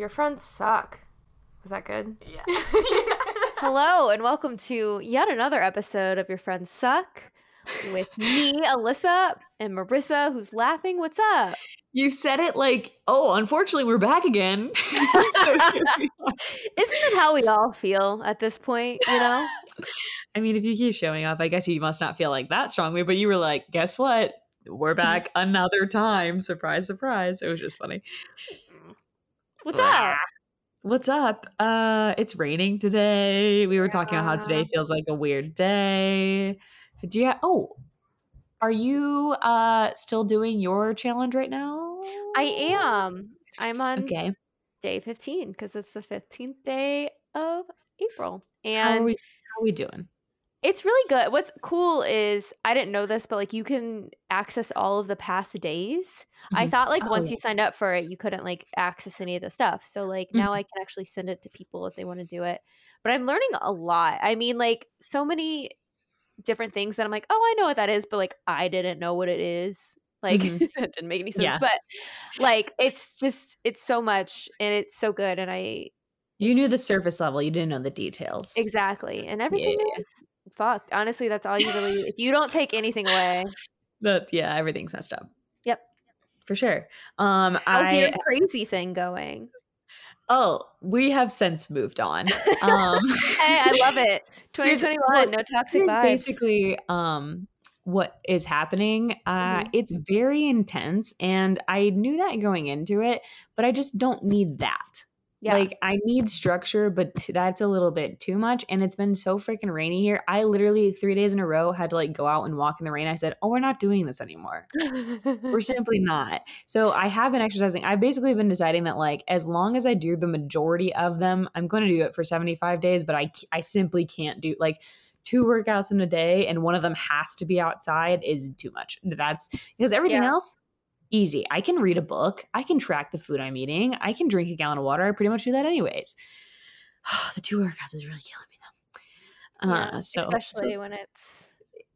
Your friends suck. Was that good? Yeah. Hello, and welcome to yet another episode of Your Friends Suck with me, Alyssa, and Marissa, who's laughing. What's up? you said it like, oh, unfortunately, we're back again. Isn't it how we all feel at this point, you know? I mean, if you keep showing up, I guess you must not feel like that strongly, but you were like, guess what? We're back another time. Surprise, surprise. It was just funny. What's up? What's up? Uh it's raining today. We were talking about how today feels like a weird day. Do you oh are you uh still doing your challenge right now? I am. I'm on Okay. day 15 because it's the 15th day of April. How are, And we, how are we doing? It's really good. What's cool is I didn't know this, but like you can access all of the past days. I Mhm. thought like Oh, once yeah. you signed up for it, you couldn't like access any of the stuff. So like Mm-hmm. now I can actually send it to people if they want to do it. But I'm learning a lot. I mean, like so many different things that I'm like, oh, I know what that is, but like I didn't know what it is. Like Mhm. it didn't make any sense. Yeah. But like it's just it's so much and it's so good. And I You knew the surface level, you didn't know the details. exactly and everything yeah. is fucked. Honestly, that's all you really if you don't take anything away. That yeah, everything's messed up. Yep. For sure. Um How's I your crazy thing going? oh, we have since moved on. Um Hey, I love it. 2021, well, no toxic vibes. basically um what is happening uh Mhm. it's very intense and i knew that going into it but i just don't need that yeah. like i need structure but that's a little bit too much and it's been so freaking rainy here i literally three days in a row had to like go out and walk in the rain i said oh we're not doing this anymore we're simply not. So I have been exercising. I've basically been deciding that like as long as I do the majority of them, I'm going to do it for 75 days, but I I simply can't do like two workouts in a day and one of them has to be outside is too much. That's because everything Yeah. else easy. I can read a book, I can track the food I'm eating, I can drink a gallon of water. I pretty much do that anyways. the two workouts is really killing me though. Yeah, Uh, so especially so when it's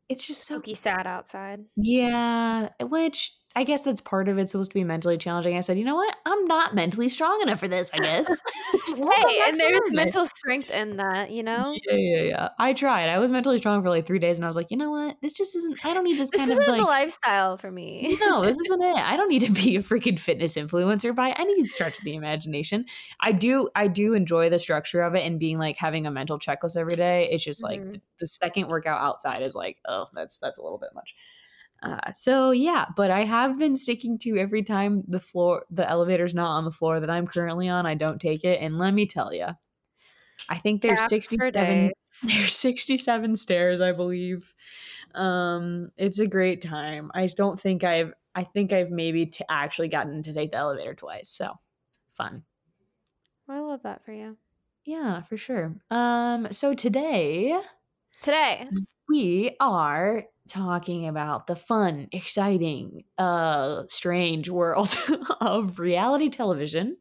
it's just so sad outside. yeah, which I guess that's part of it. Supposed to be mentally challenging. I said, you know what? I'm not mentally strong enough for this. I guess. The Hey, and there's mental strength in that, you know? Yeah, yeah, yeah. I tried. I was mentally strong for like three days, and I was like, you know what? This just isn't. I don't need this, This kind of like. the lifestyle for me. no, this isn't it. I don't need to be a freaking fitness influencer by any stretch of the imagination. I do I do enjoy the structure of it and being like having a mental checklist every day. It's just like Mhm. the, the second workout outside is like, oh, that's that's a little bit much. Uh, so yeah, but I have been sticking to every time the floor the elevator's not on the floor that I'm currently on, I don't take it. And let me tell you, I think there's for 67 days. there's 67 stairs, I believe. Um, it's a great time. I just don't think I've I think I've maybe t- actually gotten to take the elevator twice. So fun. I love that for you. Yeah, for sure. Um, so today Today, we are talking about the fun, exciting, uh, strange world of reality television.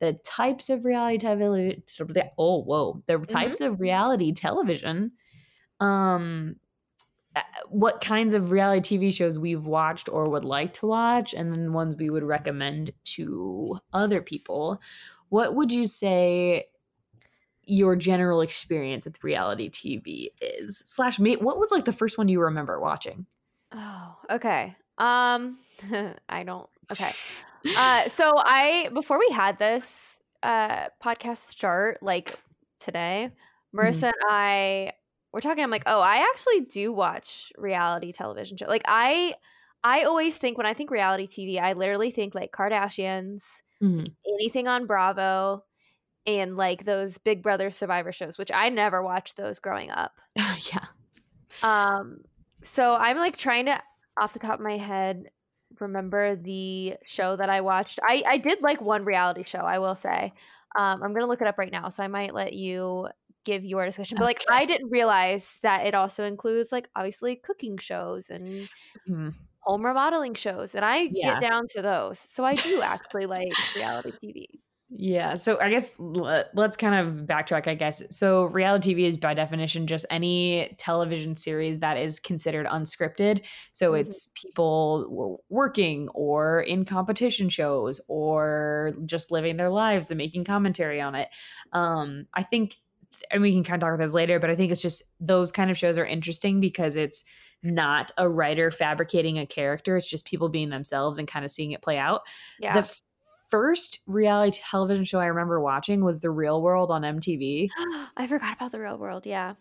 The types of reality television. Oh, whoa! The types of reality television. Um, what kinds of reality TV shows we've watched or would like to watch, and then ones we would recommend to other people. What would you say your general experience with reality TV is? Slash, me, what was like the first one you remember watching? Oh, okay. Um I don't okay. Uh so I before we had this uh podcast start like today, Marissa and I were talking I'm like, "Oh, I actually do watch reality television show." Like I I always think when I think reality TV, I literally think like Kardashians, Mhm. anything on Bravo, and like those Big Brother Survivor shows, which I never watched those growing up. yeah. Um, so I'm like trying to, off the top of my head, remember the show that I watched. I I did like one reality show, I will say. Um, I'm gonna look it up right now, so I might let you give your discussion. But like, Okay. I didn't realize that it also includes like obviously cooking shows and Mhm. home remodeling shows, and I Yeah. get down to those. So I do actually like reality TV. Yeah, so I guess let, us kind of backtrack, I guess. So, reality TV is by definition just any television series that is considered unscripted. So, mm-hmm. it's people working or in competition shows or just living their lives and making commentary on it. Um, I think, and we can kind of talk about this later, but I think it's just those kind of shows are interesting because it's not a writer fabricating a character, it's just people being themselves and kind of seeing it play out. Yeah. The first reality television show I remember watching was The Real World on MTV. I forgot about The Real World. Yeah.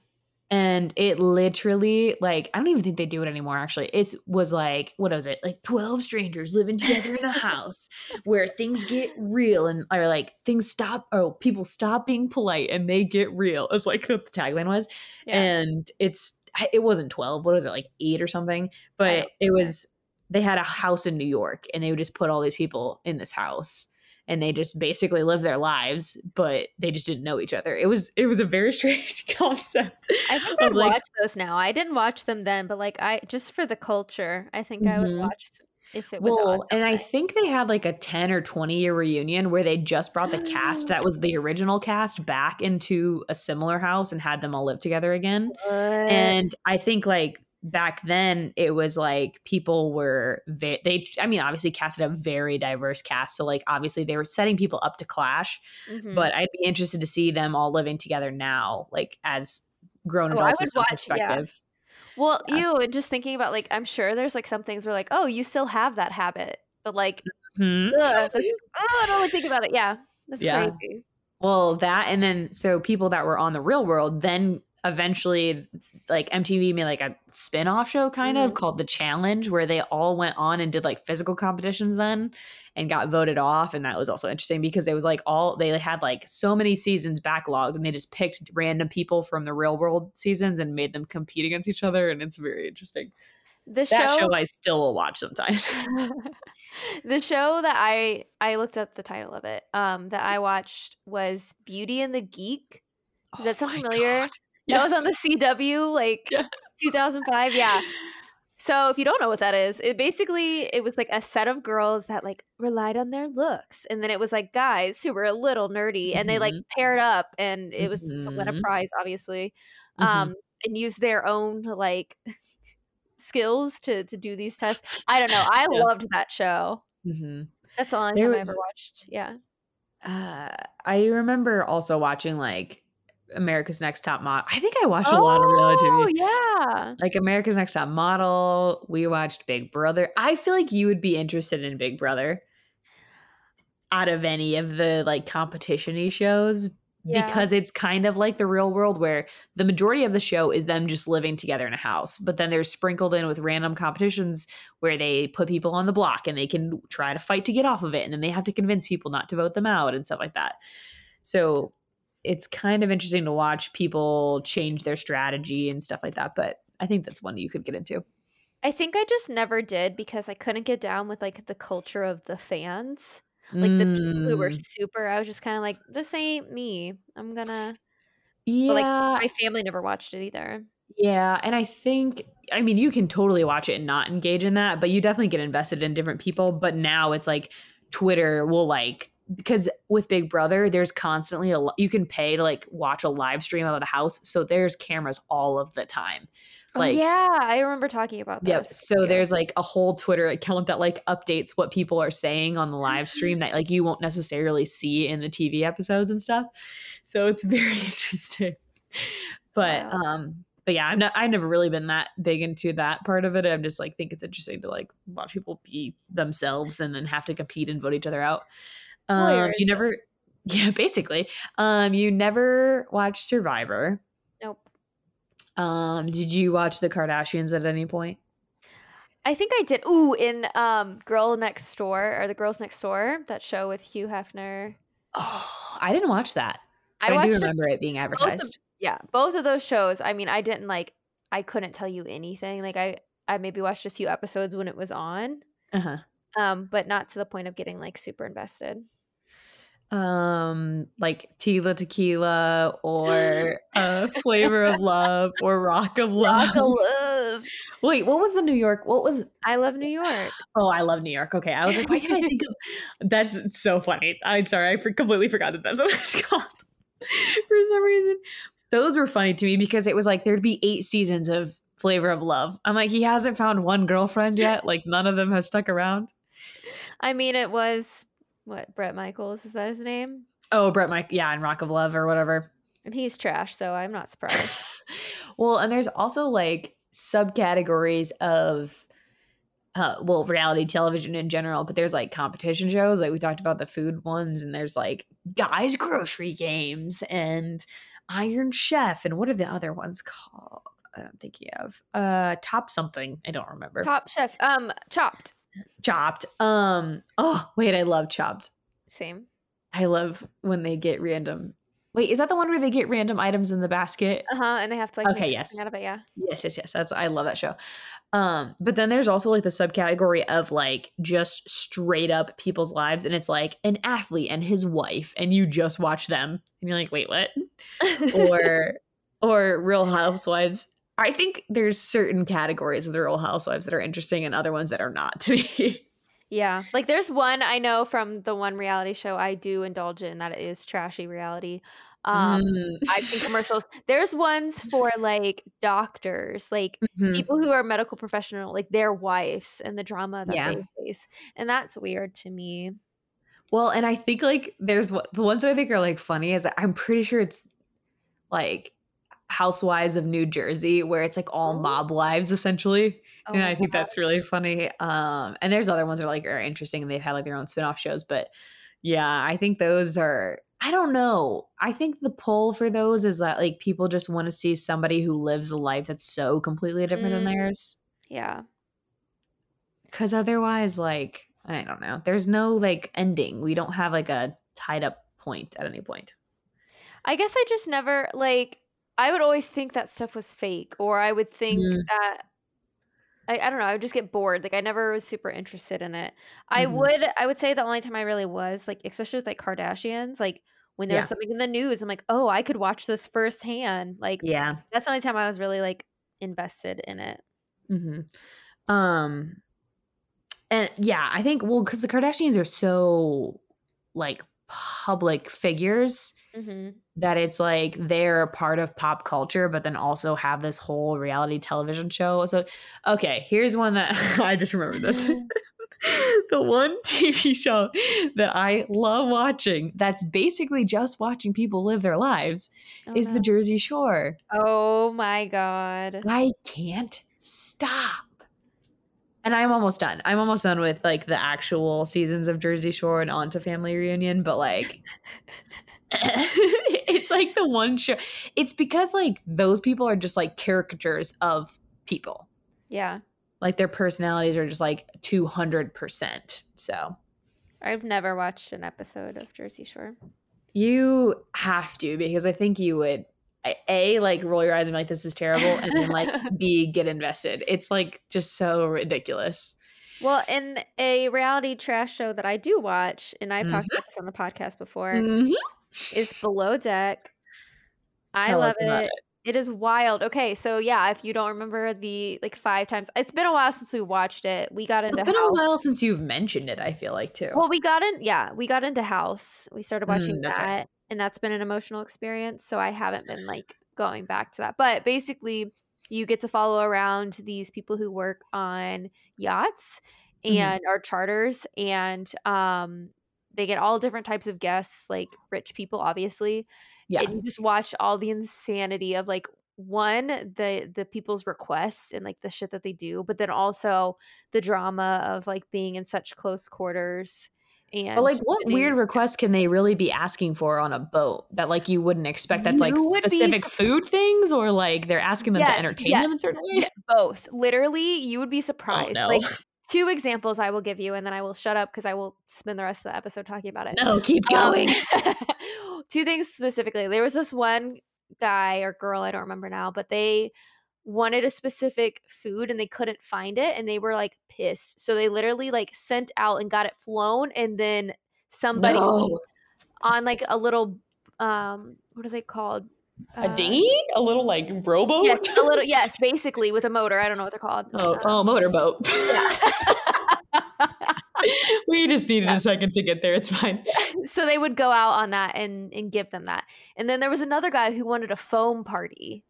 And it literally, like, I don't even think they do it anymore, actually. It was like, what was it? Like 12 strangers living together in a house where things get real and, are like, things stop, oh, people stop being polite and they get real. It's like what the tagline was. Yeah. And it's, it wasn't 12. What was it, like eight or something? But it was they had a house in New York and they would just put all these people in this house and they just basically lived their lives, but they just didn't know each other. It was it was a very strange concept. I think I'd like, watch those now. I didn't watch them then, but like I just for the culture, I think mm-hmm. I would mm-hmm. watch if it was well, and I think they had like a 10 or 20 year reunion where they just brought the cast that was the original cast back into a similar house and had them all live together again. What? And I think like back then it was like people were ve- they i mean obviously casted a very diverse cast so like obviously they were setting people up to clash mm-hmm. but i'd be interested to see them all living together now like as grown oh, adults with some watch, perspective yeah. well yeah. you and just thinking about like i'm sure there's like some things where like oh you still have that habit but like mm-hmm. ugh, oh, i don't really think about it yeah that's yeah. crazy well that and then so people that were on the real world then eventually like MTV made like a spin-off show kind mm-hmm. of called The Challenge where they all went on and did like physical competitions then and got voted off and that was also interesting because it was like all they had like so many seasons backlogged and they just picked random people from the real world seasons and made them compete against each other and it's very interesting. The that show, show I still will watch sometimes. the show that I I looked up the title of it um that I watched was Beauty and the Geek. Does that oh sound familiar? God. That was on the CW, like yes. 2005. Yeah. So if you don't know what that is, it basically it was like a set of girls that like relied on their looks, and then it was like guys who were a little nerdy, and they like mm-hmm. paired up, and it was mm-hmm. to win a mm-hmm. prize, obviously, mm-hmm. um, and use their own like skills to to do these tests. I don't know. I yeah. loved that show. Mm-hmm. That's the only there time was, I ever watched. Yeah. Uh, I remember also watching like America's Next Top Model. I think I watched a lot of reality TV. Oh yeah, like America's Next Top Model. We watched Big Brother. I feel like you would be interested in Big Brother out of any of the like competition shows yeah. because it's kind of like the real world where the majority of the show is them just living together in a house but then they're sprinkled in with random competitions where they put people on the block and they can try to fight to get off of it and then they have to convince people not to vote them out and stuff like that so it's kind of interesting to watch people change their strategy and stuff like that. But I think that's one you could get into. I think I just never did because I couldn't get down with like the culture of the fans. Like mm. the people who were mm. super, I was just kind of like, this ain't me. I'm gonna. Yeah. But, like my family never watched it either. Yeah. And I think, I mean, you can totally watch it and not engage in that, but you definitely get invested in different people. But now it's like Twitter will like because with Big Brother, there's constantly a you can pay to like watch a live stream of the house, so there's cameras all of the time. Oh, like, oh, yeah, I remember talking about this. Yep. So yeah. there's like a whole Twitter account that like updates what people are saying on the live stream that like you won't necessarily see in the TV episodes and stuff. So it's very interesting. But wow. um but yeah, I'm not I've never really been that big into that part of it. I'm just like think it's interesting to like watch people be themselves and then have to compete and vote each other out. Um, you never, yeah, basically. Um, you never watched Survivor. Nope. Um, did you watch the Kardashians at any point? I think I did. Ooh, in um, Girl Next Door or the Girls Next Door, that show with Hugh Hefner. Oh, I didn't watch that. I, I do remember it, it being advertised. Both of, yeah, both of those shows. I mean, I didn't like. I couldn't tell you anything. Like I, I maybe watched a few episodes when it was on. Uh huh. Um, but not to the point of getting like super invested. Um like Tila Tequila or uh Flavor of Love or Rock of Love. Rock of Love. Wait, what was the New York? What was I love New York. Oh, I love New York. Okay, I was like, why can't I think of? That's so funny. I'm sorry, I for- completely forgot that that's what it's called. for some reason, those were funny to me because it was like there'd be eight seasons of Flavor of Love. I'm like, he hasn't found one girlfriend yet. Like none of them have stuck around. I mean, it was what Bret Michaels is that his name? Oh, Brett Mike, yeah, and Rock of Love or whatever. And he's trash, so I'm not surprised. well, and there's also like subcategories of uh, well, reality television in general, but there's like competition shows, like we talked about the food ones, and there's like Guy's Grocery Games and Iron Chef, and what are the other ones called? I'm thinking of uh, Top something. I don't remember. Top Chef, um, Chopped. Chopped. Um. Oh wait, I love Chopped. Same. I love when they get random. Wait, is that the one where they get random items in the basket? Uh huh. And they have to like Okay, yes. out of it. Yeah. Yes, yes, yes. That's I love that show. Um, but then there's also like the subcategory of like just straight up people's lives, and it's like an athlete and his wife, and you just watch them, and you're like, wait, what? or or Real Housewives. I think there's certain categories of the Real Housewives that are interesting, and other ones that are not to me. yeah. Like there's one I know from the one reality show I do indulge in that is trashy reality. Um, Mm. I've seen commercials. There's ones for like doctors, like Mhm. people who are medical professional, like their wives and the drama that Yeah. they face, and that's weird to me. Well, and I think like there's what the ones that I think are like funny is that I'm pretty sure it's like Housewives of New Jersey, where it's like all Oh. mob wives essentially. Oh and I think God. that's really funny. Um, and there's other ones that are like are interesting and they've had like their own spin-off shows. But yeah, I think those are I don't know. I think the pull for those is that like people just want to see somebody who lives a life that's so completely different than Mm. theirs. yeah. Cause otherwise, like, I don't know. There's no like ending. We don't have like a tied up point at any point. I guess I just never like I would always think that stuff was fake or I would think Mm. that I, I don't know, I would just get bored. Like I never was super interested in it. I Mhm. would I would say the only time I really was, like especially with like Kardashians, like when there's Yeah. something in the news, I'm like, oh, I could watch this firsthand. Like Yeah. that's the only time I was really like invested in it. hmm Um, and yeah, I think well, because the Kardashians are so like public figures Mm-hmm. that it's like they're a part of pop culture, but then also have this whole reality television show. So, okay, here's one that I just remembered this. the one TV show that I love watching that's basically just watching people live their lives Oh, is no. the Jersey Shore. Oh my god. I can't stop. And I'm almost done. I'm almost done with like the actual seasons of Jersey Shore and on to Family Reunion, but like it's like the one show. It's because like those people are just like caricatures of people. Yeah. Like their personalities are just like 200%. So I've never watched an episode of Jersey Shore. you have to because I think you would a- like roll your eyes and be like this is terrible and then like b get invested it's like just so ridiculous Well, in a reality trash show that I do watch, and I've talked Mhm. about this on the podcast before, Mhm. Is Below Deck. I Tell love about it. It is wild. Okay, so yeah, if you don't remember the like five times, it's been a while since we watched it. We got into it's been a while since you've mentioned it i feel like too Well, we got in. Yeah, we got into House. We started watching Mm, that, right. and that's been an emotional experience. So I haven't been like going back to that. But basically, you get to follow around these people who work on yachts Mhm. and are charters, and um, they get all different types of guests, like rich people, obviously. yeah And you just watch all the insanity of like one the the people's requests and like the shit that they do but then also the drama of like being in such close quarters and but like what getting- weird requests can they really be asking for on a boat that like you wouldn't expect that's like would be specific food things or like they're asking them Yes, to entertain yes, them in certain ways both literally you would be surprised oh, no. like two examples i will give you and then i will shut up because i will spend the rest of the episode talking about it no keep Um, going two things specifically. There was this one guy or girl, I don't remember now, but they wanted a specific food and they couldn't find it and they were like pissed. So they literally like sent out and got it flown and then somebody No. on like a little um what are they called? A Uh, dinghy? A little like rowboat? Yes, a little yes, basically with a motor. I don't know what they're called. Oh, Uh, oh, motorboat. we just needed Yeah. a second to get there. It's fine. so they would go out on that and and give them that. And then there was another guy who wanted a foam party.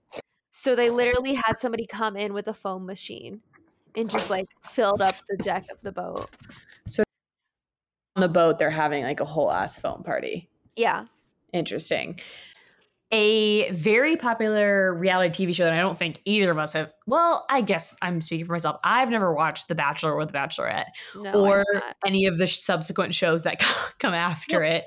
So they literally had somebody come in with a foam machine and just like filled up the deck of the boat. So on the boat, they're having like a whole ass foam party. Yeah. Interesting. A very popular reality TV show that I don't think either of us have. Well, I guess I'm speaking for myself. I've never watched The Bachelor or The Bachelorette No. or any of the subsequent shows that come after it.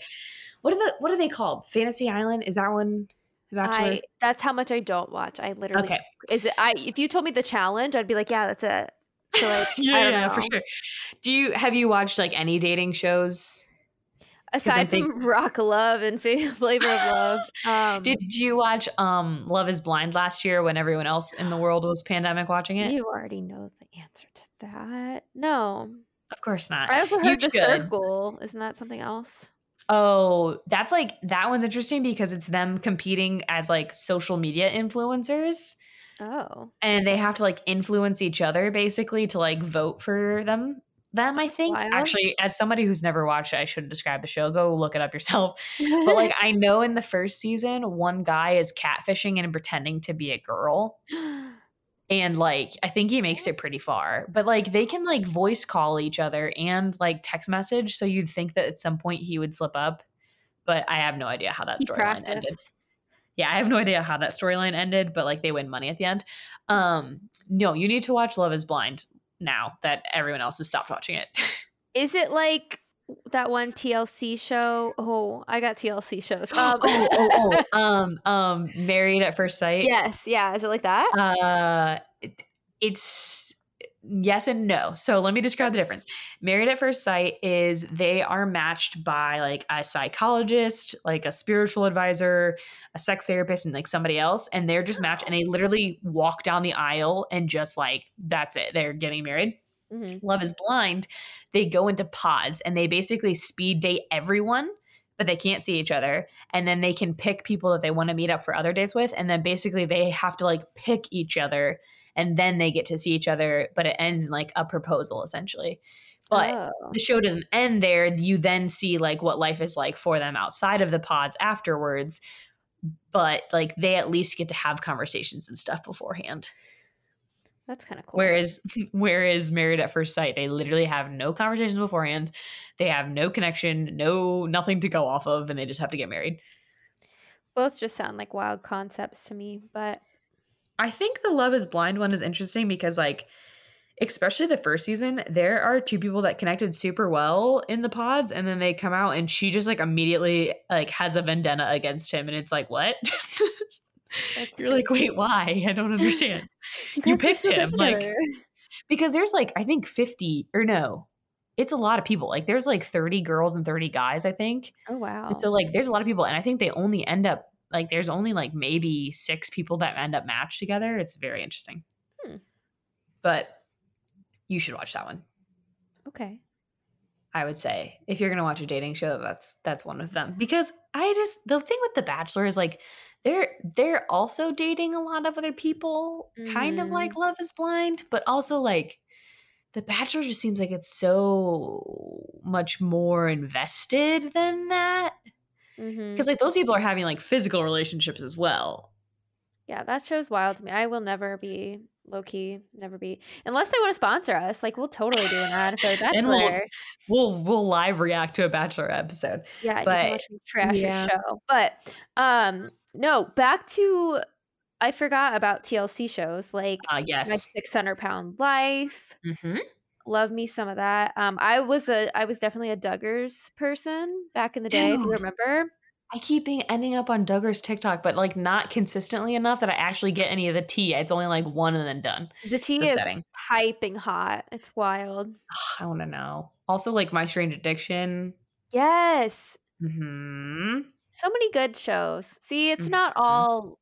What are the what are they called? Fantasy Island? Is that one The Bachelor? I that's how much I don't watch. I literally okay. is it I if you told me the challenge, I'd be like, yeah, that's it. So like Yeah, yeah, for sure. Do you have you watched like any dating shows? Aside think- from Rock Love and Flavor of Love, um, Did you watch um Love is Blind last year when everyone else in the world was pandemic watching it? you already know the answer to that. No, Of course not. I also You heard the should. circle. Isn't that something else? Oh, that's like that one's interesting because it's them competing as like social media influencers Oh, and they have to like influence each other basically to like vote for them. Them, I think. Wild. Actually, as somebody who's never watched it, I shouldn't describe the show. Go look it up yourself. But like I know in the first season, one guy is catfishing and pretending to be a girl. and like i think he makes it pretty far but like they can like voice call each other and like text message so you'd think that at some point he would slip up but i have no idea how that storyline ended yeah i have no idea how that storyline ended but like they win money at the end um no you need to watch love is blind now that everyone else has stopped watching it Is it like that one TLC show? Oh, I got TLC shows. Um, oh, oh, oh. um um married at first sight yes, yeah. Is it like that? Uh, it- it's yes and no. So let me describe the difference. Married at First Sight is they are matched by like a psychologist, like a spiritual advisor, a sex therapist, and like somebody else, and they're just matched and they literally walk down the aisle and just like that's it. They're getting married. Mhm. Love is Blind, they go into pods and they basically speed date everyone, but they can't see each other. And then they can pick people that they want to meet up for other dates with. And then basically they have to like pick each other and then they get to see each other, but it ends in like a proposal essentially. But Oh. the show doesn't end there. You then see like what life is like for them outside of the pods afterwards. But like they at least get to have conversations and stuff beforehand. that's kind of cool. Whereas, whereas Married at First Sight, they literally have no conversations beforehand. They have no connection, no nothing to go off of, and they just have to get married. both just sound like wild concepts to me, but I think the Love Is Blind one is interesting because, like, especially the first season, there are two people that connected super well in the pods, and then they come out, and she just like immediately like has a vendetta against him, and it's like, what? You're like, wait, why? I don't understand. You picked him, like- because there's like I think 50 or no, it's a lot of people. Like there's like 30 girls and 30 guys, I think. oh wow. And so like there's a lot of people, and I think they only end up like there's only like maybe six people that end up matched together. It's very interesting. Hmm. But you should watch that one. okay. I would say if you're gonna watch a dating show, that's that's one of them. Because I just the thing with The Bachelor is like they're they're also dating a lot of other people, kind of like Love Is Blind, but also like The Bachelor just seems like it's so much more invested than that. Mm-hmm. Because like those people are having like physical relationships as well. Yeah, that show's wild to me. I will never be low key, never be unless they want to sponsor us. Like we'll totally do an ad for that. And we'll- We'll we'll live react to a Bachelor episode. yeah, but- can watch me trash yeah. show. But um, no, back to I forgot about TLC shows like Uh My yes. Six Hundred Pound Life. hmm Love me some of that. Um, I was a I was definitely a Duggars person back in the day. If you remember, I keep being ending up on Duggar's TikTok, but like not consistently enough that I actually get any of the tea. It's only like one and then done. the tea is piping hot. It's wild. I want to know. Also, like My Strange Addiction. Yes, hmm so many good shows. See, it's Mhm. not all.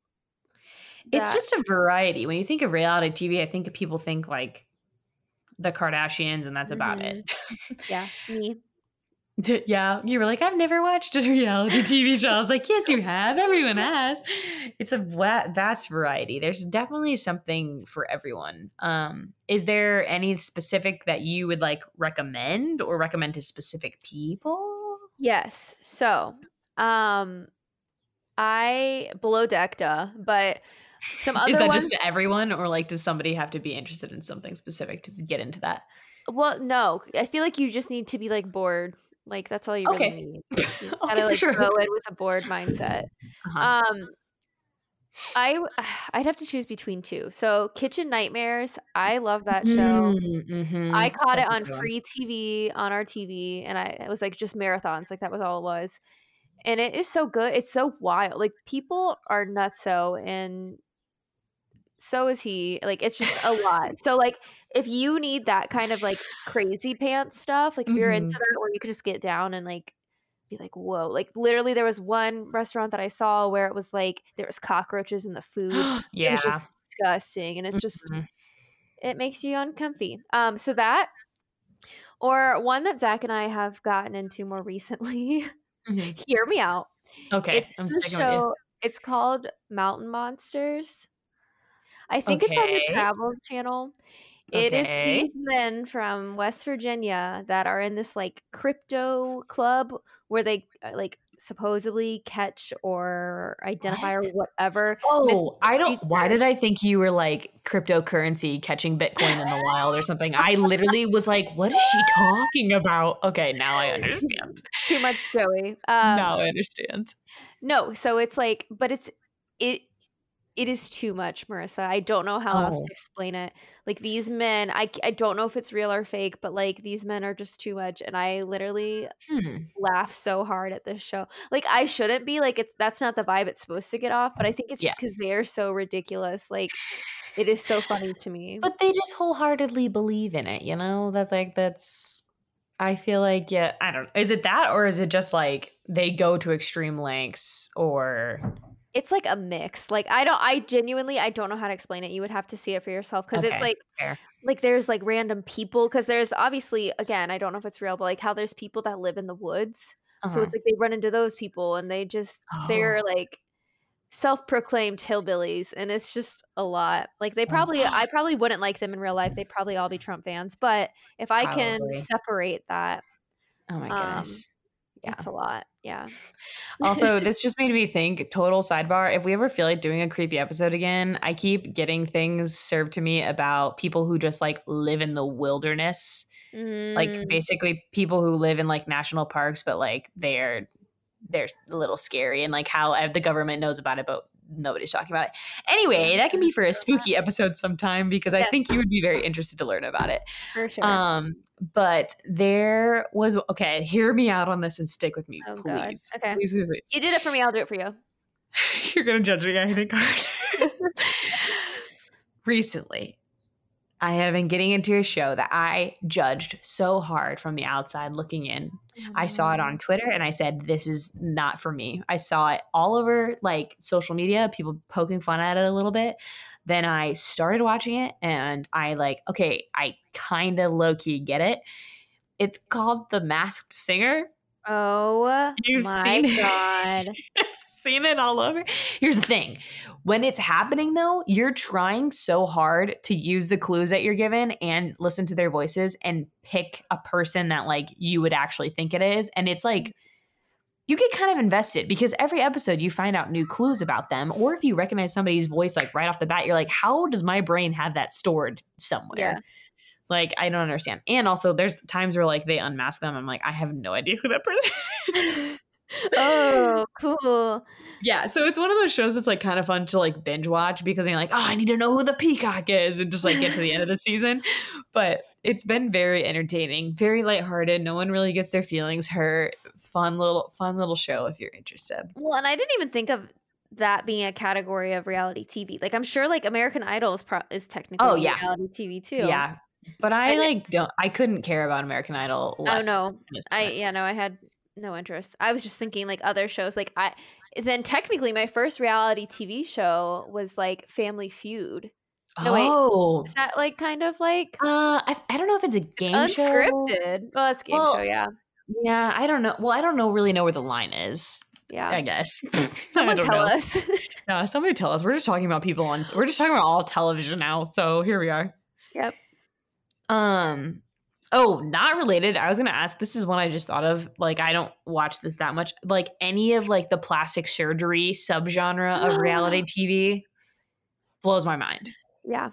It's just a variety. When you think of reality TV, I think people think like the Kardashians, and that's about it. yeah, me. Yeah, you were like, I've never watched a reality TV show. I was like, yes, you have. Everyone has. It's a va- vast variety. There's definitely something for everyone. Um, is there any specific that you would like recommend or recommend to specific people? Yes. So, um, I below deck, duh, but some other Is that ones. just to everyone, or like does somebody have to be interested in something specific to get into that? well, no, I feel like you just need to be like bored. Like that's all you really need. You gotta for like sure. go in with a bored mindset. Uh-huh. Um, I I'd have to choose between two. So Kitchen Nightmares, I love that show. Mm, mhm. I caught That's it on free TV on our TV, and I it was like just marathons, like that was all it was. And it is so good. It's so wild. Like people are nuts so and so is he. Like it's just a lot. so like if you need that kind of like crazy pants stuff, like if you're into Mhm. that, where you could just get down and like be like, whoa. Like literally, there was one restaurant that I saw where it was like there was cockroaches in the food. It yeah. was just disgusting, and it's just Mhm. it makes you uncomfy. Um, so that or one that Zach and I have gotten into more recently. Mhm. Hear me out. Okay, It's I'm the sticking with you. show. It's called Mountain Monsters. I think it's on the Travel Channel. It is Okay. these men from West Virginia that are in this like crypto club where they uh, like supposedly catch or identify or whatever. Oh, I don't. Why did. I think you were like cryptocurrency catching Bitcoin in the wild or something? I literally was like, what is she talking about? Okay, now I understand. Too much Joey. Um, now I understand. No, so it's like, but it's it it is too much, Marissa. I don't know how else Oh. to explain it. Like these men, I I don't know if it's real or fake, but like these men are just too much, and I literally Hmm. laugh so hard at this show. Like I shouldn't be like it's that's not the vibe it's supposed to get off, but I think it's Yeah. just because they're so ridiculous. Like it is so funny to me. But they just wholeheartedly believe in it, you know? That like that's I feel like yeah, I don't is it that or is it just like they go to extreme lengths or it's like a mix. Like I don't I genuinely I don't know how to explain it. You would have to see it for yourself because it's like fair. like there's like random people because there's obviously again I don't know if it's real, but like how there's people that live in the woods. So Uh-huh. it's like they run into those people and they just they're Oh. like self-proclaimed hillbillies and it's just a lot. Like they Oh. probably I probably wouldn't like them in real life. They'd probably all be Trump fans, but if I can separate that, Oh my um, goodness. Yeah. it's a lot. Yeah. Also, this just made me think total sidebar. If we ever feel like doing a creepy episode again, I keep getting things served to me about people who just like live in the wilderness. Like Mm, basically people who live in like national parks, but like they're they're a little scary and like how the government knows about it, but nobody's talking about it. Anyway, that can be for a spooky episode sometime because I think you would be very interested to learn about it. for sure. Um, but there was okay. Hear me out on this and stick with me, Oh, God. please. Okay. please, please, please. you did it for me, I'll do it for you. You're gonna judge me, I think, hard. Recently, I have been getting into a show that I judged so hard from the outside looking in. I saw it on mm-hmm. Twitter and I said, This is not for me. I saw it all over like social media, people poking fun at it a little bit. Then I started watching it and I like, okay, I kind of low key get it. It's called The Masked Singer. Oh You've my seen it. god. I've seen it all over. Here's the thing when it's happening, though, you're trying so hard to use the clues that you're given and listen to their voices and pick a person that, like, you would actually think it is. And it's like, mm. you get kind of invested because every episode you find out new clues about them. Or if you recognize somebody's voice, like, right off the bat, you're like, how does my brain have that stored somewhere? Yeah. Like, I don't understand. And also, there's times where, like, they unmask them. I'm like, I have no idea who that person is. oh, cool. Yeah, so it's one of those shows that's like kind of fun to like binge watch because you're like, oh, I need to know who the peacock is and just like get to the end of the season. But it's been very entertaining, very lighthearted. No one really gets their feelings hurt. Fun little fun little show if you're interested. Well, and I didn't even think of that being a category of reality TV. Like I'm sure like American Idol is, pro- is technically Oh, yeah. reality TV too. Yeah. But I it- like don't I couldn't care about American Idol Oh less. no. at I yeah, no, I had no interest. I was just thinking like other shows like I then technically my first reality TV show was like Family Feud. no, wait. Oh. Is that like kind of like Uh I, I don't know if it's a game show. unscripted? Well, that's game Well, show, yeah. yeah, I don't know. Well, I don't know really know where the line is. Yeah. I guess. Someone I don't tell know. us. Yeah, somebody tell us. We're just talking about people on. We're just talking about all television now. So here we are. yep. Um. Oh, not related. I was gonna ask. This is one I just thought of. Like, I don't watch this that much. Like any of like the plastic surgery subgenre of reality TV blows my mind. Yeah.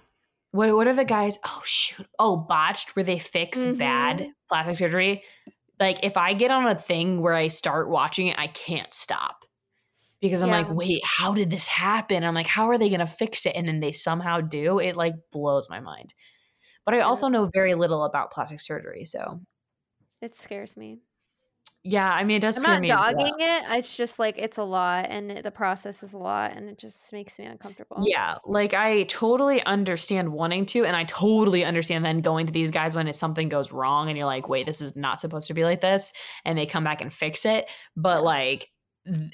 What What are the guys? Oh shoot! Oh, botched where they fix bad plastic surgery. Like if I get on a thing where I start watching it, I can't stop because I'm Yeah. like, wait, how did this happen? I'm like, how are they gonna fix it? And then they somehow do. It like blows my mind. But I also know very little about plastic surgery, so It scares me. yeah. I mean, it does I'm scare not me. dogging it. It's just like it's a lot and it- the process is a lot and it just makes me uncomfortable. Yeah, like I totally understand wanting to, and I totally understand then going to these guys when it's something goes wrong and you're like, wait, this is not supposed to be like this, and they come back and fix it. But like,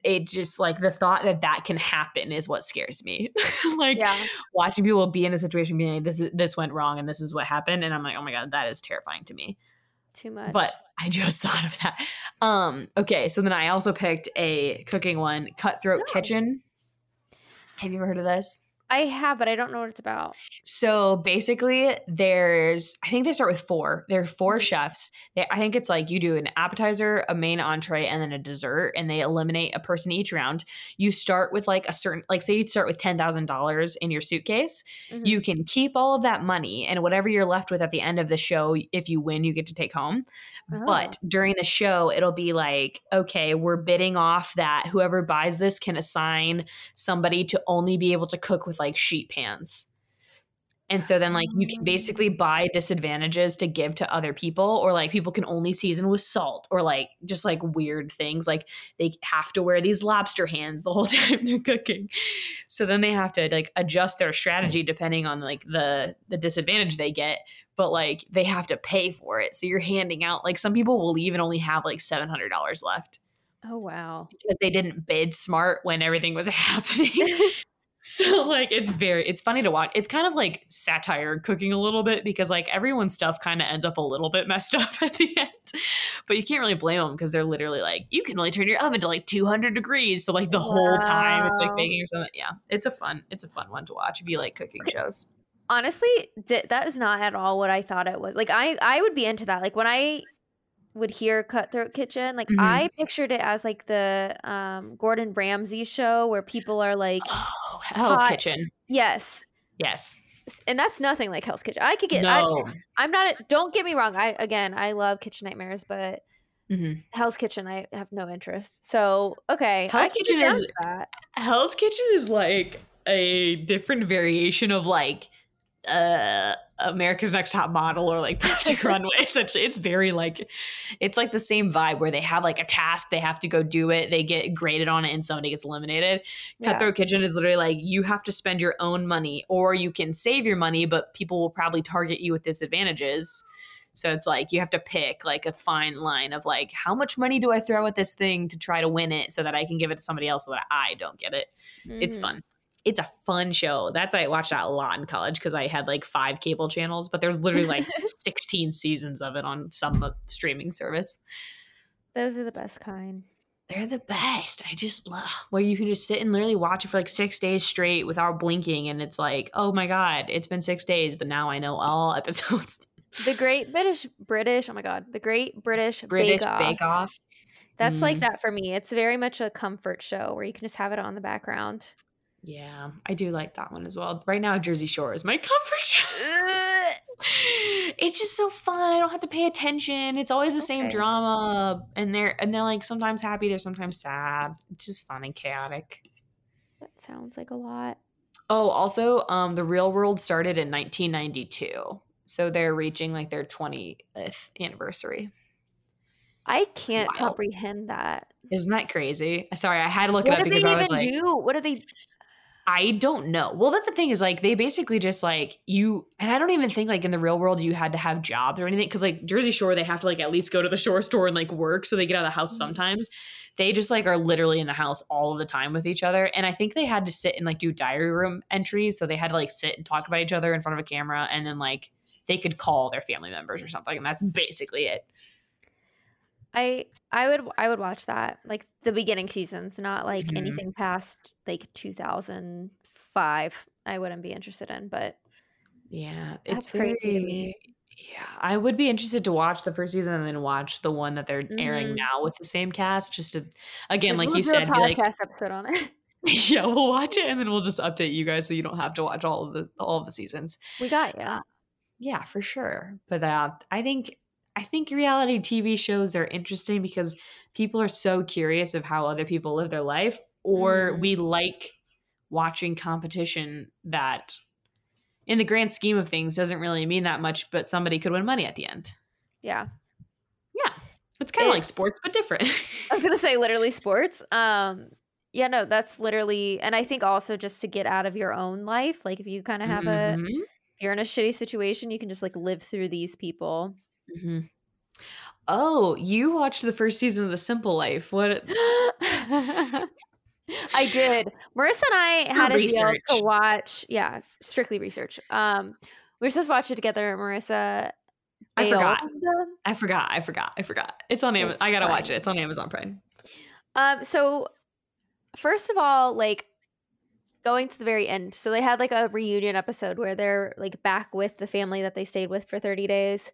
it just like the thought that that can happen is what scares me. like Yeah. watching people be in a situation being like, this is this went wrong and this is what happened, and I'm like, oh my god, that is terrifying to me. Too much. But I just thought of that. Um, okay, so then I also picked a cooking one, Cutthroat Oh. Kitchen. Have you ever heard of this? I have, but I don't know what it's about. So basically, there's I think they start with four. There are 4 Mhm. chefs. They, I think it's like you do an appetizer, a main entree, and then a dessert, and they eliminate a person each round. You start with like a certain, like say you start with ten thousand dollars in your suitcase. Mhm. You can keep all of that money, and whatever you're left with at the end of the show, if you win, you get to take home. But during the show, it'll be like, okay, we're bidding off that whoever buys this can assign somebody to only be able to cook with like sheet pans. And so then, like, you can oh. basically buy disadvantages to give to other people, or like people can only season with salt, or like just like weird things. Like they have to wear these lobster hands the whole time they're cooking. So then they have to like adjust their strategy depending on like the the disadvantage they get but like they have to pay for it. So you're handing out like some people will even only have like seven hundred dollars left Oh wow. because they didn't bid smart when everything was happening. so like it's very it's funny to watch. It's kind of like satire cooking a little bit because like everyone's stuff kind of ends up a little bit messed up at the end. But you can't really blame them because they're literally like you can only turn your oven to like 200 degrees. So like the whole time it's like baking or something. Yeah, it's a fun it's a fun one to watch if you like cooking shows. Honestly, that is not at all what I thought it was. Like I I would be into that. Like when I would hear Cutthroat Kitchen, like Mhm. I pictured it as like the um Gordon Ramsay show where people are like, Oh, Hell's Hot- Kitchen. yes. Yes. And that's nothing like Hell's Kitchen. I could get I, no. I'm not don't get me wrong. I again, I love Kitchen Nightmares, but Mhm. Hell's Kitchen I have no interest. So, okay. Hell's Kitchen is- that. Hell's Kitchen is like a different variation of like uh America's Next Top Model or like Project Runway. Essentially, it's very like it's like the same vibe where they have like a task, they have to go do it, they get graded on it, and somebody gets eliminated. Yeah. Cutthroat Kitchen is literally like you have to spend your own money, or you can save your money, but people will probably target you with disadvantages. So it's like you have to pick like a fine line of like how much money do I throw at this thing to try to win it so that I can give it to somebody else so that I don't get it. It's Mhm. fun. It's a fun show. That's why I watched that a lot in college because I had like five cable channels, but there's literally like 16 seasons of it on some uh, streaming service. Those are the best kind. They're the best. I just love where you can just sit and literally watch it for like six days straight without blinking, and it's like, oh my god, it's been six days, but now I know all episodes. The Great British British, oh my god, the Great British, British Bake Off. Bake Off. That's like Mm. that for me. It's very much a comfort show where you can just have it on the background. Yeah, I do like that one as well. Right now, Jersey Shore is my comfort show. it's just so fun. I don't have to pay attention. It's always the same drama, and they're and they're like sometimes happy, they're sometimes sad. It's just fun and chaotic. That sounds like a lot. Oh, also, um, the Real World started in 1992, so they're reaching like their 20th anniversary. I can't comprehend that. Isn't that crazy? Sorry, I had to look what it up because they I was even like, do? What do they? I don't know. Well, that's the thing is like they basically just like you, and I don't even think like in the real world you had to have jobs or anything because like Jersey Shore they have to like at least go to the shore store and like work so they get out of the house mm-hmm. sometimes. They just like are literally in the house all of the time with each other, and I think they had to sit and like do diary room entries, so they had to like sit and talk about each other in front of a camera, and then like they could call their family members or something, and that's basically it. I I would I would watch that like the beginning seasons, not like Mhm. anything past like 2005. I wouldn't be interested in, but Yeah, That's it's crazy to me. Yeah, I would be interested to watch the first season and then watch the one that they're airing Mhm. now with the same cast. Just to, again, like we'll you said, be like, podcast episode on it. yeah, we'll watch it and then we'll just update you guys so you don't have to watch all of the all of the seasons. We got you. Uh, Yeah, for sure. But uh, I think I think reality TV shows are interesting because people are so curious of how other people live their life, or Mhm. we like watching competition that, in the grand scheme of things, doesn't really mean that much. But somebody could win money at the end. Yeah. Yeah, it's kind of It- like sports, but different. I was gonna say literally sports. Um, yeah, no, that's literally, and I think also just to get out of your own life, like if you kind of have a, Mhm, if you're in a shitty situation, you can just like live through these people. Mhm. Oh, you watched the first season of The Simple Life. What? I did. Marissa and I had a deal to watch. Yeah, strictly research. Um, we were supposed to watch it together. Marissa, I forgot. I forgot. I forgot. I forgot. It's on Amazon. It's I gotta watch it. It's on Amazon Prime. Um, so first of all, like going to the very end. So they had like a reunion episode where they're like back with the family that they stayed with for 30 days.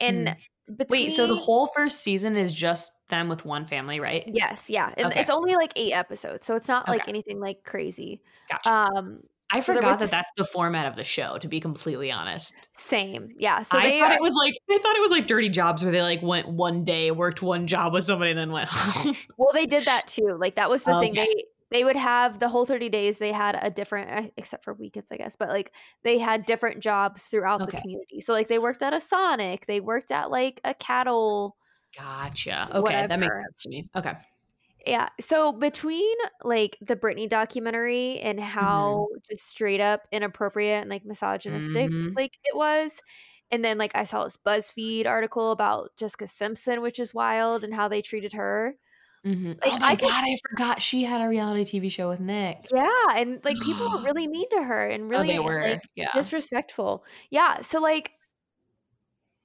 And between Wait, so the whole first season is just them with one family, right? Yes, yeah. And Okay. it's only like eight episodes. So it's not like Okay. anything like crazy. Gotcha. Um I so forgot that this- that's the format of the show. To be completely honest, same. Yeah. So I they thought are, it was like I thought it was like Dirty Jobs, where they like went one day, worked one job with somebody, and then went home. well, they did that too. Like that was the thing. They they would have the whole 30 days they had a different uh, except for weekends, I guess, but like they had different jobs throughout Okay. the community. So like they worked at a Sonic, they worked at like a cattle gotcha. Okay, that makes sense to me. Okay. Yeah. So between like the Britney documentary and how just straight up inappropriate and like misogynistic Mhm. like it was, and then like I saw this BuzzFeed article about Jessica Simpson, which is wild, and how they treated her. Mhm. Like, oh my I could- god, I forgot she had a reality TV show with Nick. Yeah, and like people were really mean to her and Oh, really they were. like yeah. disrespectful. Yeah. So like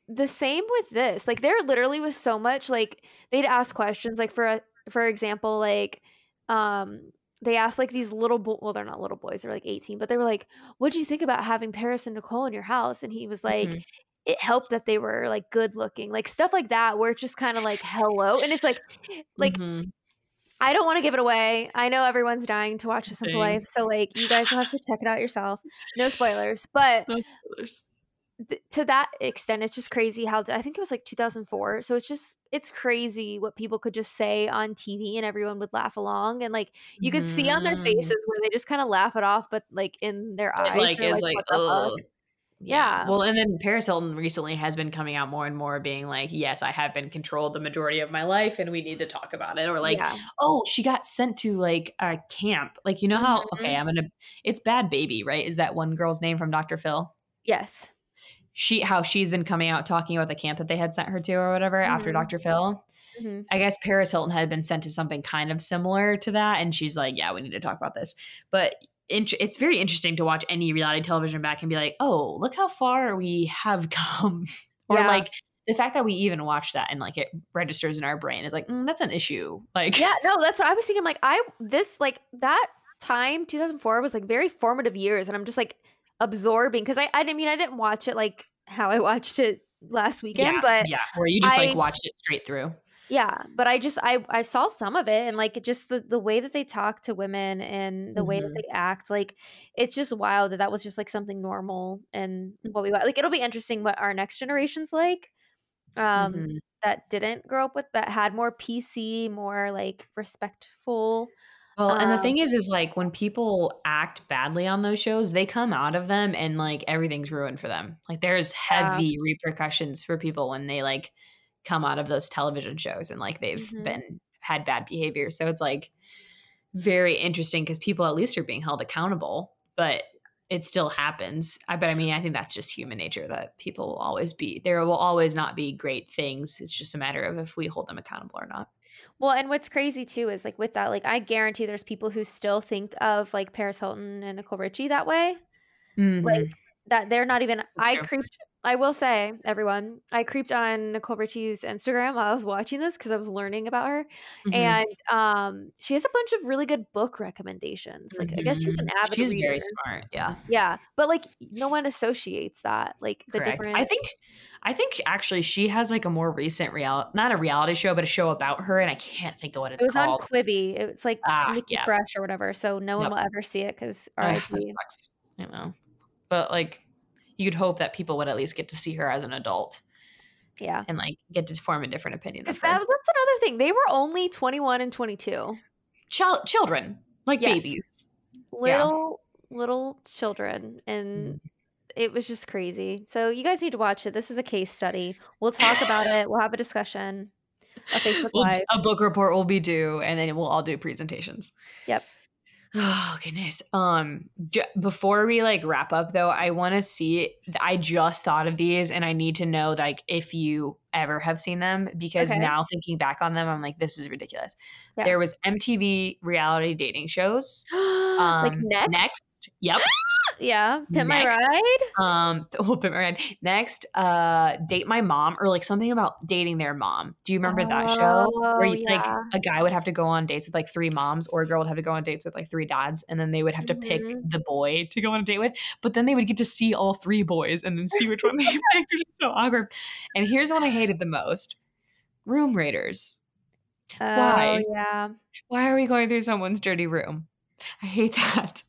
the same with this. Like there literally was so much like they'd ask questions like for a, for example like um they asked like these little bo- well they're not little boys they're like 18 but they were like what do you think about having Paris and Nicole in your house and he was like Mhm. It helped that they were like good looking like stuff like that where it's just kind of like hello and it's like like Mhm. I don't want to give it away. I know everyone's dying to watch The Simple Life, so like you guys will have to check it out yourself. No spoilers, but No spoilers. th- to that extent, it's just crazy how I think it was like 2004. So it's just it's crazy what people could just say on TV and everyone would laugh along, and like you could see on their Mhm. faces where they just kind of laugh it off, but like in their It, eyes, like is like, "What the fuck?" ugh. Yeah. Well, and then Paris Hilton recently has been coming out more and more, being like, "Yes, I have been controlled the majority of my life, and we need to talk about it." Or like, yeah, "Oh, she got sent to like a camp." Like, you know how? Mm-hmm. Okay, I'm gonna. It's Bhad Bhabie, right? Is that one girl's name from Dr. Phil? yes, She how she's been coming out talking about the camp that they had sent her to or whatever after Mhm. Dr. Phil. Mhm. I guess Paris Hilton had been sent to something kind of similar to that, and she's like, "Yeah, we need to talk about this." But int- it's very interesting to watch any reality television back and be like, "Oh, look how far we have come," or Yeah. like the fact that we even watch that and like it registers in our brain is like, mm, "That's an issue." Like, yeah. No, that's what I was thinking. Like I this like that time 2004 was like very formative years, and I'm just like absorbing because I I didn't mean I didn't watch it like how I watched it last weekend, yeah, but yeah, where you just I- like watched it straight through. Yeah but i just i i saw some of it and like just the, the way that they talk to women and the way that Mhm. they act like it's just wild that that was just like something normal and Mm. what we like it'll be interesting what our next generation's like um Mhm. that didn't grow up with that had more pc more like respectful Well, and the Um, thing is, is like when people act badly on those shows, they come out of them and like everything's ruined for them. Like there's Yeah. heavy repercussions for people when they like come out of those television shows and like they've Mhm. been had bad behavior. So it's like very interesting because people at least are being held accountable, but it still happens. I but I mean, I think that's just human nature that people will always be there will always not be great things. It's just a matter of if we hold them accountable or not. well and what's crazy too is like with that like i guarantee there's people who still think of like paris hilton and nicole richie that way Mhm. that they're not even i true. creeped I will say, everyone, I creeped on Nicole Richie's Instagram while I was watching this because I was learning about her, Mhm. and um, she has a bunch of really good book recommendations. Like, I guess she's an Mhm. avid She's reader. very smart. Yeah. Yeah, but like, no one associates that. Like the Correct. different. I think I think actually she has like a more recent reality not a reality show, but a show about her, and I can't think of what it's. it it's was called. on Quibi. It's like Ah, Nikki yeah. Fresh or whatever. So no one will ever see it because RIP. You know. But like you'd hope that people would at least get to see her as an adult Yeah. and like get to form a different opinion Because that, that's another thing. They were only 21 and 22. Chil- children, like Yes. babies. Little, little children. And Mm. it was just crazy. So you guys need to watch it. This is a case study. We'll talk about it. We'll have a discussion. A Facebook We'll- Live. a book report will be due, and then we'll all do presentations. Yep. Oh goodness. Um, j- before we like wrap up though, I want to see. I just thought of these, and I need to know like if you ever have seen them because Okay. now thinking back on them, I'm like, this is ridiculous. Yeah. There was MTV reality dating shows. like Um, next? Next. Yep. Yeah. Pimp My Ride? Um, we'll put my hand. Next, uh, date my mom, or like something about dating their mom. Do you remember that show where Oh, you, like a guy would have to go on dates with like three moms, or a girl would have to go on dates with like three dads, and then they would have to pick Mhm. the boy to go on a date with. But then they would get to see all three boys and then see which one they picked. It was so awkward. And here's one I hated the most: room raiders. Why? Oh, yeah. Why are we going through someone's dirty room? I hate that.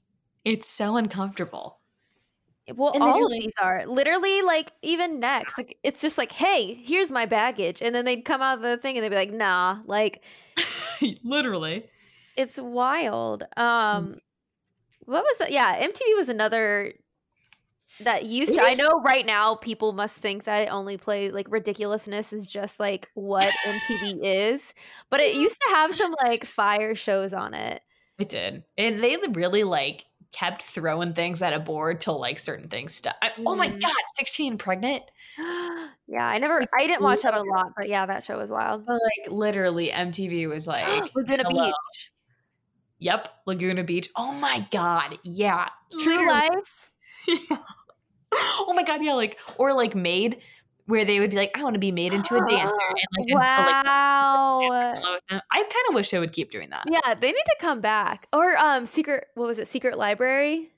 It's so uncomfortable. Well, And all of like- these are literally like even next. Like it's just like, hey, here's my baggage, and then they'd come out of the thing and they'd be like, nah, like Literally. it's wild. Mm. Um, what was that? Yeah, MTV was another that used It to. I know right now people must think that it only play like ridiculousness is just like what MTV is, but it used to have some like fire shows on it. It did. And they really like kept throwing things at a board till like certain things stuck. I- Oh my Mhm. god, 16 pregnant? yeah, I never, I didn't watch that a lot, but yeah, that show was wild. But like literally MTV was like Laguna hello. Beach, Yep, Laguna Beach. Oh my god. Yeah. True literally. Life. oh my god, yeah, like or like made where they would be like, I want to be made into a dancer and like, and, like Wow. I kind of wish they would keep doing that. Yeah, they need to come back. Or um secret what was it? Secret Library?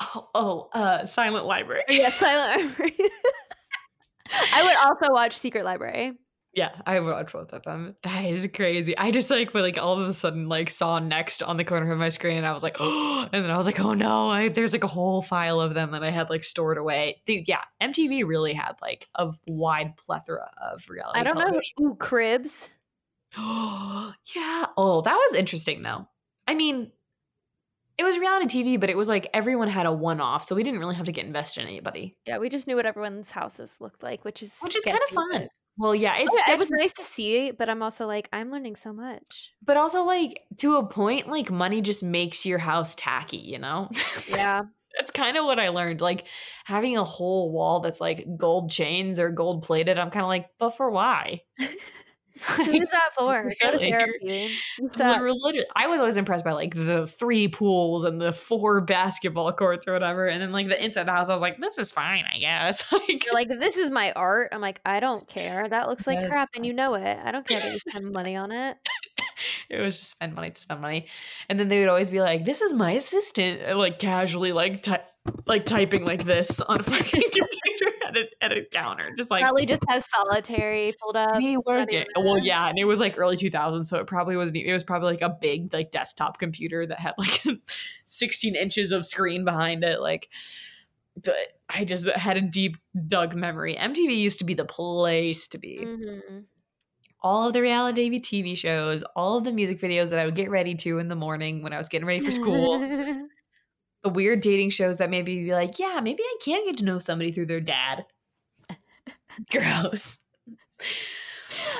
Oh, oh, uh Silent Library. Yes, Silent Library. I would also watch Secret Library. Yeah, I would watch both of them. That is crazy. I just like, but like all of a sudden, like saw next on the corner of my screen, and I was like, oh, and then I was like, oh no, I, there's like a whole file of them that I had like stored away. Dude, yeah, MTV really had like a wide plethora of reality. I don't television. know. Ooh, Cribs. Oh, yeah. Oh, that was interesting though. I mean, it was reality TV, but it was like everyone had a one off, so we didn't really have to get invested in anybody, Yeah, we just knew what everyone's houses looked like, which is which is kind of fun. Well, yeah, it's Oh, yeah, it was nice to see, but I'm also like, I'm learning so much. but also like to a point, like money just makes your house tacky, you know? Yeah. that's kind of what I learned. Like having a whole wall that's like gold chains or gold plated, I'm kind of like, but for why? Who's that for? Go to therapy. Literally, I was always impressed by like the three pools and the four basketball courts or whatever, and then like the inside of the house. I was like, this is fine, I guess. like, You're like, this is my art. I'm like, I don't care. That looks like crap, and you know it. I don't care that you spend money on it. it was just spend money to spend money, and then they would always be like, "This is my assistant," like casually like ty- like typing like this on a fucking computer at a, at a counter, just like Probably just has solitaire pulled up. me working. Well, yeah, and it was like early 2000s, so it probably wasn't. It was probably like a big like desktop computer that had like 16 inches of screen behind it. Like, but I just had a deep dug memory. MTV used to be the place to be. Mhm. All of the reality TV shows, all of the music videos that I would get ready to in the morning when I was getting ready for school. the weird dating shows that maybe be like, yeah, maybe I can get to know somebody through their dad. Gross.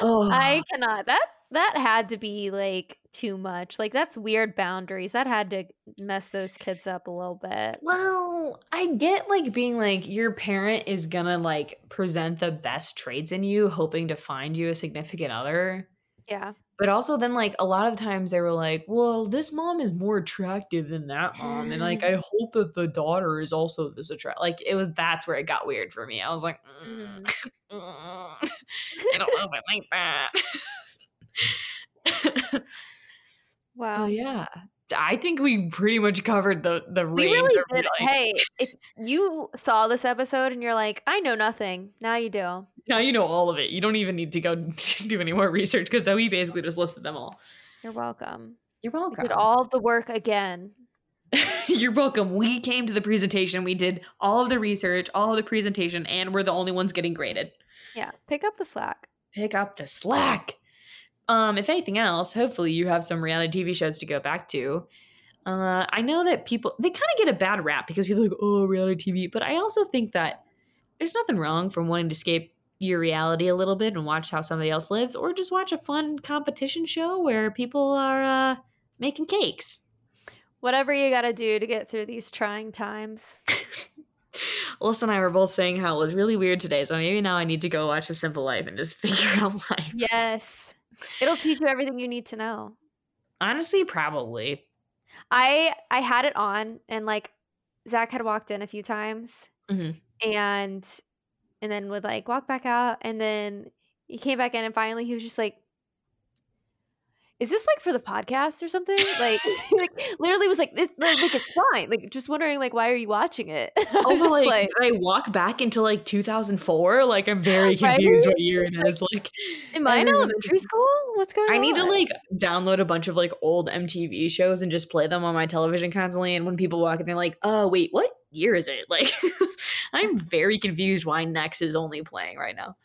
Oh, I cannot. That that had to be like too much. Like that's weird boundaries. That had to mess those kids up a little bit. Well, I get like being like your parent is gonna like present the best traits in you, hoping to find you a significant other. Yeah. But also then like a lot of times they were like, well, this mom is more attractive than that mom. And like I hope that the daughter is also this attract like it was that's where it got weird for me. I was like, mm, Mhm. mm, I don't know if I like that. Wow. But yeah. I think we pretty much covered the the We range really did. like- Hey, if you saw this episode and you're like, I know nothing, now you do. Now you know all of it. You don't even need to go do any more research because Zoe basically just listed them all. You're welcome. You're We welcome. did all the work again. You're welcome. We came to the presentation. We did all of the research, all of the presentation, and we're the only ones getting graded. Yeah, pick up the slack. Pick up the slack. Um, if anything else, hopefully you have some reality TV shows to go back to. Uh, I know that people they kind of get a bad rap because people are like, oh, reality TV, but I also think that there's nothing wrong from wanting to escape your reality a little bit and watch how somebody else lives, or just watch a fun competition show where people are uh, making cakes. Whatever you got to do to get through these trying times. Alyssa and I were both saying how it was really weird today, so maybe now I need to go watch A Simple Life and just figure out life. Yes. It'll teach you everything you need to know. Honestly, probably. I I had it on and like Zach had walked in a few times Mhm. and and then would like walk back out and then he came back in and finally he was just like is this like for the podcast or something? Like, like literally was like, it's, like, like, it's fine. Like, just wondering, like, why are you watching it? I oh, Also, just like, did I walk back into like 2004? Like, I'm very Right? confused what year it like, is. Like, am I in elementary school? What's going on? I need to like download a bunch of like old MTV shows and just play them on my television constantly. And when people walk in, they're like, "Oh, wait, what year is it?" Like, I'm very confused why Next is only playing right now.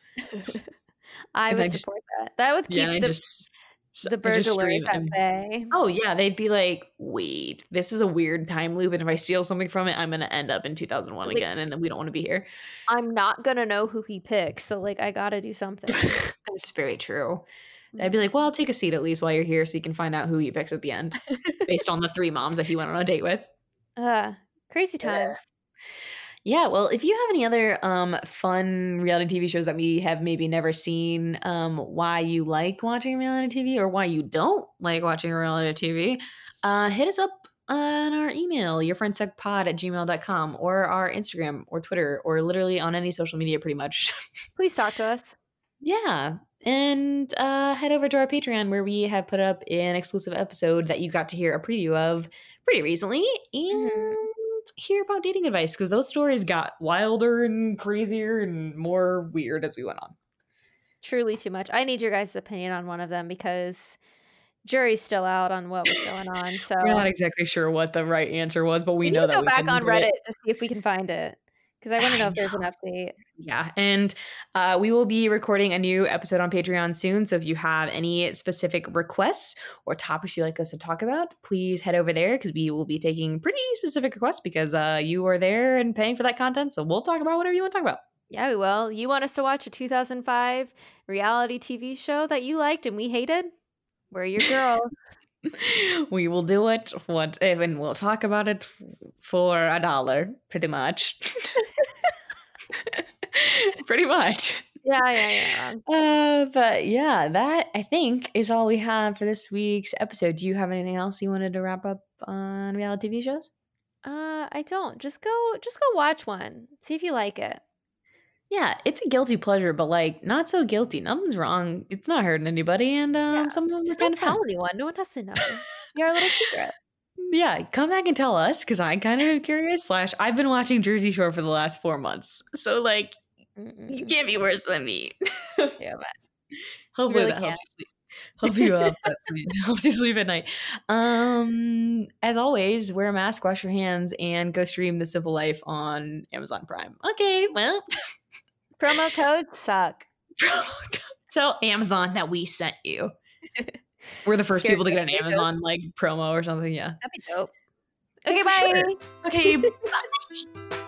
I if would I just- support that. That would keep yeah, I the, just the burglars at bay. Oh yeah, they'd be like, "Wait, this is a weird time loop, and if I steal something from it, I'm gonna end up in 2001 Like- again, and we don't want to be here." I'm not gonna know who he picks, so like I gotta do something. That's very true. I'd be like, "Well, I'll take a seat at least while you're here, so you can find out who he picks at the end, based on the three moms that he went on a date with." uh, crazy times. Yeah, well, if you have any other um, fun reality TV shows that we have maybe never seen, um, why you like watching reality TV or why you don't like watching reality TV, uh, hit us up on our email, yourfriendssuckpod at gmail.com, or our Instagram or Twitter, or literally on any social media pretty much. Please talk to us. yeah. And uh, head over to our Patreon where we have put up an exclusive episode that you got to hear a preview of pretty recently and hear about dating advice because those stories got wilder and crazier and more weird as we went on. Truly too much. I need your guys' opinion on one of them because jury's still out on what was going on. So We're not exactly sure what the right answer was, but we, we know that go back on do it. Reddit to see if we can find it because I want to I know if there's an update. Yeah, and uh, we will be recording a new episode on Patreon soon. So if you have any specific requests or topics you'd like us to talk about, please head over there because we will be taking pretty specific requests because uh, you are there and paying for that content. So we'll talk about whatever you want to talk about. Yeah, we will. You want us to watch a 2005 reality TV show that you liked and we hated? We're your girls. we will do it. What and we'll talk about it for a dollar, pretty much. pretty much. yeah, yeah, yeah. Uh, but yeah, that I think is all we have for this week's episode. Do you have anything else you wanted to wrap up on reality TV shows? Uh, I don't. Just go, just go watch one. See if you like it. Yeah, it's a guilty pleasure, but like not so guilty. Nothing's wrong. It's not hurting anybody, and um, Yeah, some of them don't of fun. tell anyone. No one has to know. You're a little secret. Yeah, come back and tell us because I'm kind of curious. Slash, I've been watching Jersey Shore for the last four months, so like you Mm-mm. can't be worse than me. Yeah, but Hopefully really that helps you sleep. Hope you helps that sleep. helps you sleep at night. Um, as always, wear a mask, wash your hands, and go stream The Simple Life on Amazon Prime. Okay, well, promo code suck. tell Amazon that we sent you. We're the first people to to get an. Amazon like promo or something. Yeah. That'd be dope. Okay, bye. sure. Okay. bye.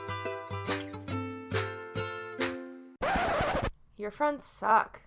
Your friends suck.